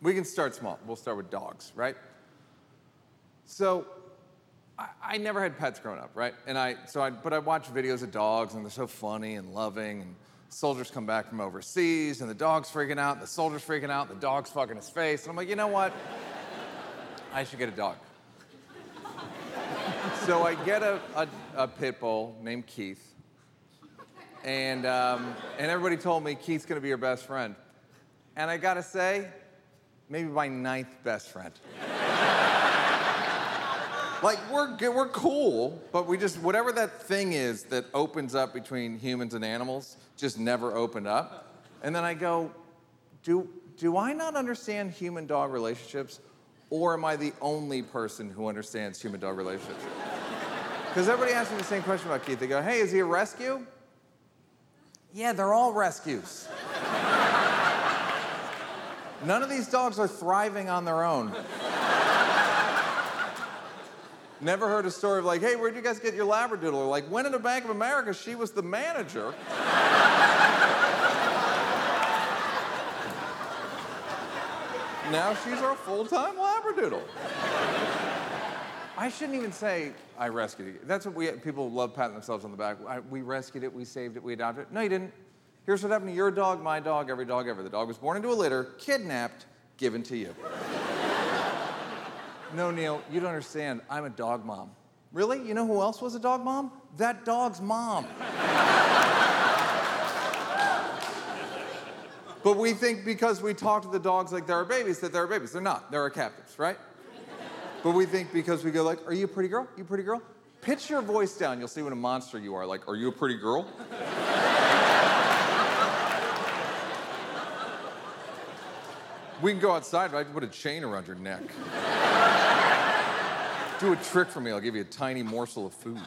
We can start small. We'll start with dogs, right? So I, I never had pets growing up, right? And I so I but I watch videos of dogs and they're so funny and loving and soldiers come back from overseas and the dog's freaking out, the soldier's freaking out, the dog's fucking his face. And I'm like, you know what? I should get a dog. so I get a, a, a pit bull named Keith. And, um, and everybody told me Keith's gonna be your best friend. And I gotta say, maybe my ninth best friend. like we're we're cool, but we just whatever that thing is that opens up between humans and animals just never opened up. And then I go, do do I not understand human dog relationships, or am I the only person who understands human dog relationships? Because everybody asks me the same question about Keith. They go, hey, is he a rescue? Yeah, they're all rescues. None of these dogs are thriving on their own. Never heard a story of like, hey, where'd you guys get your Labradoodle? Or like, when in Bank of America, she was the manager. now she's our full-time Labradoodle. I shouldn't even say I rescued it. That's what we people love patting themselves on the back. I, we rescued it, we saved it, we adopted it. No, you didn't. Here's what happened to your dog, my dog, every dog ever. The dog was born into a litter, kidnapped, given to you. no, Neal, you don't understand. I'm a dog mom. Really? You know who else was a dog mom? That dog's mom. but we think because we talk to the dogs like they're our babies that they're babies. They're not. They're our captives, right? But we think because we go like, "Are you a pretty girl? You a pretty girl?" Pitch your voice down. You'll see what a monster you are. Like, "Are you a pretty girl?" We can go outside, but I can put a chain around your neck. Do a trick for me. I'll give you a tiny morsel of food.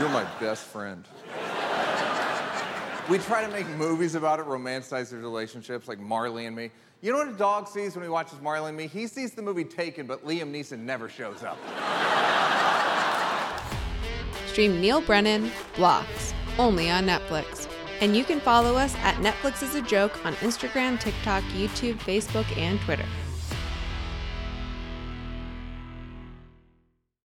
You're my best friend. We try to make movies about it, romanticize their relationships, like Marley and me. You know what a dog sees when he watches Marley and me? He sees the movie Taken, but Liam Neeson never shows up. Stream Neal Brennan, Blocks, only on Netflix. And you can follow us at Netflix is a Joke on Instagram, TikTok, YouTube, Facebook, and Twitter.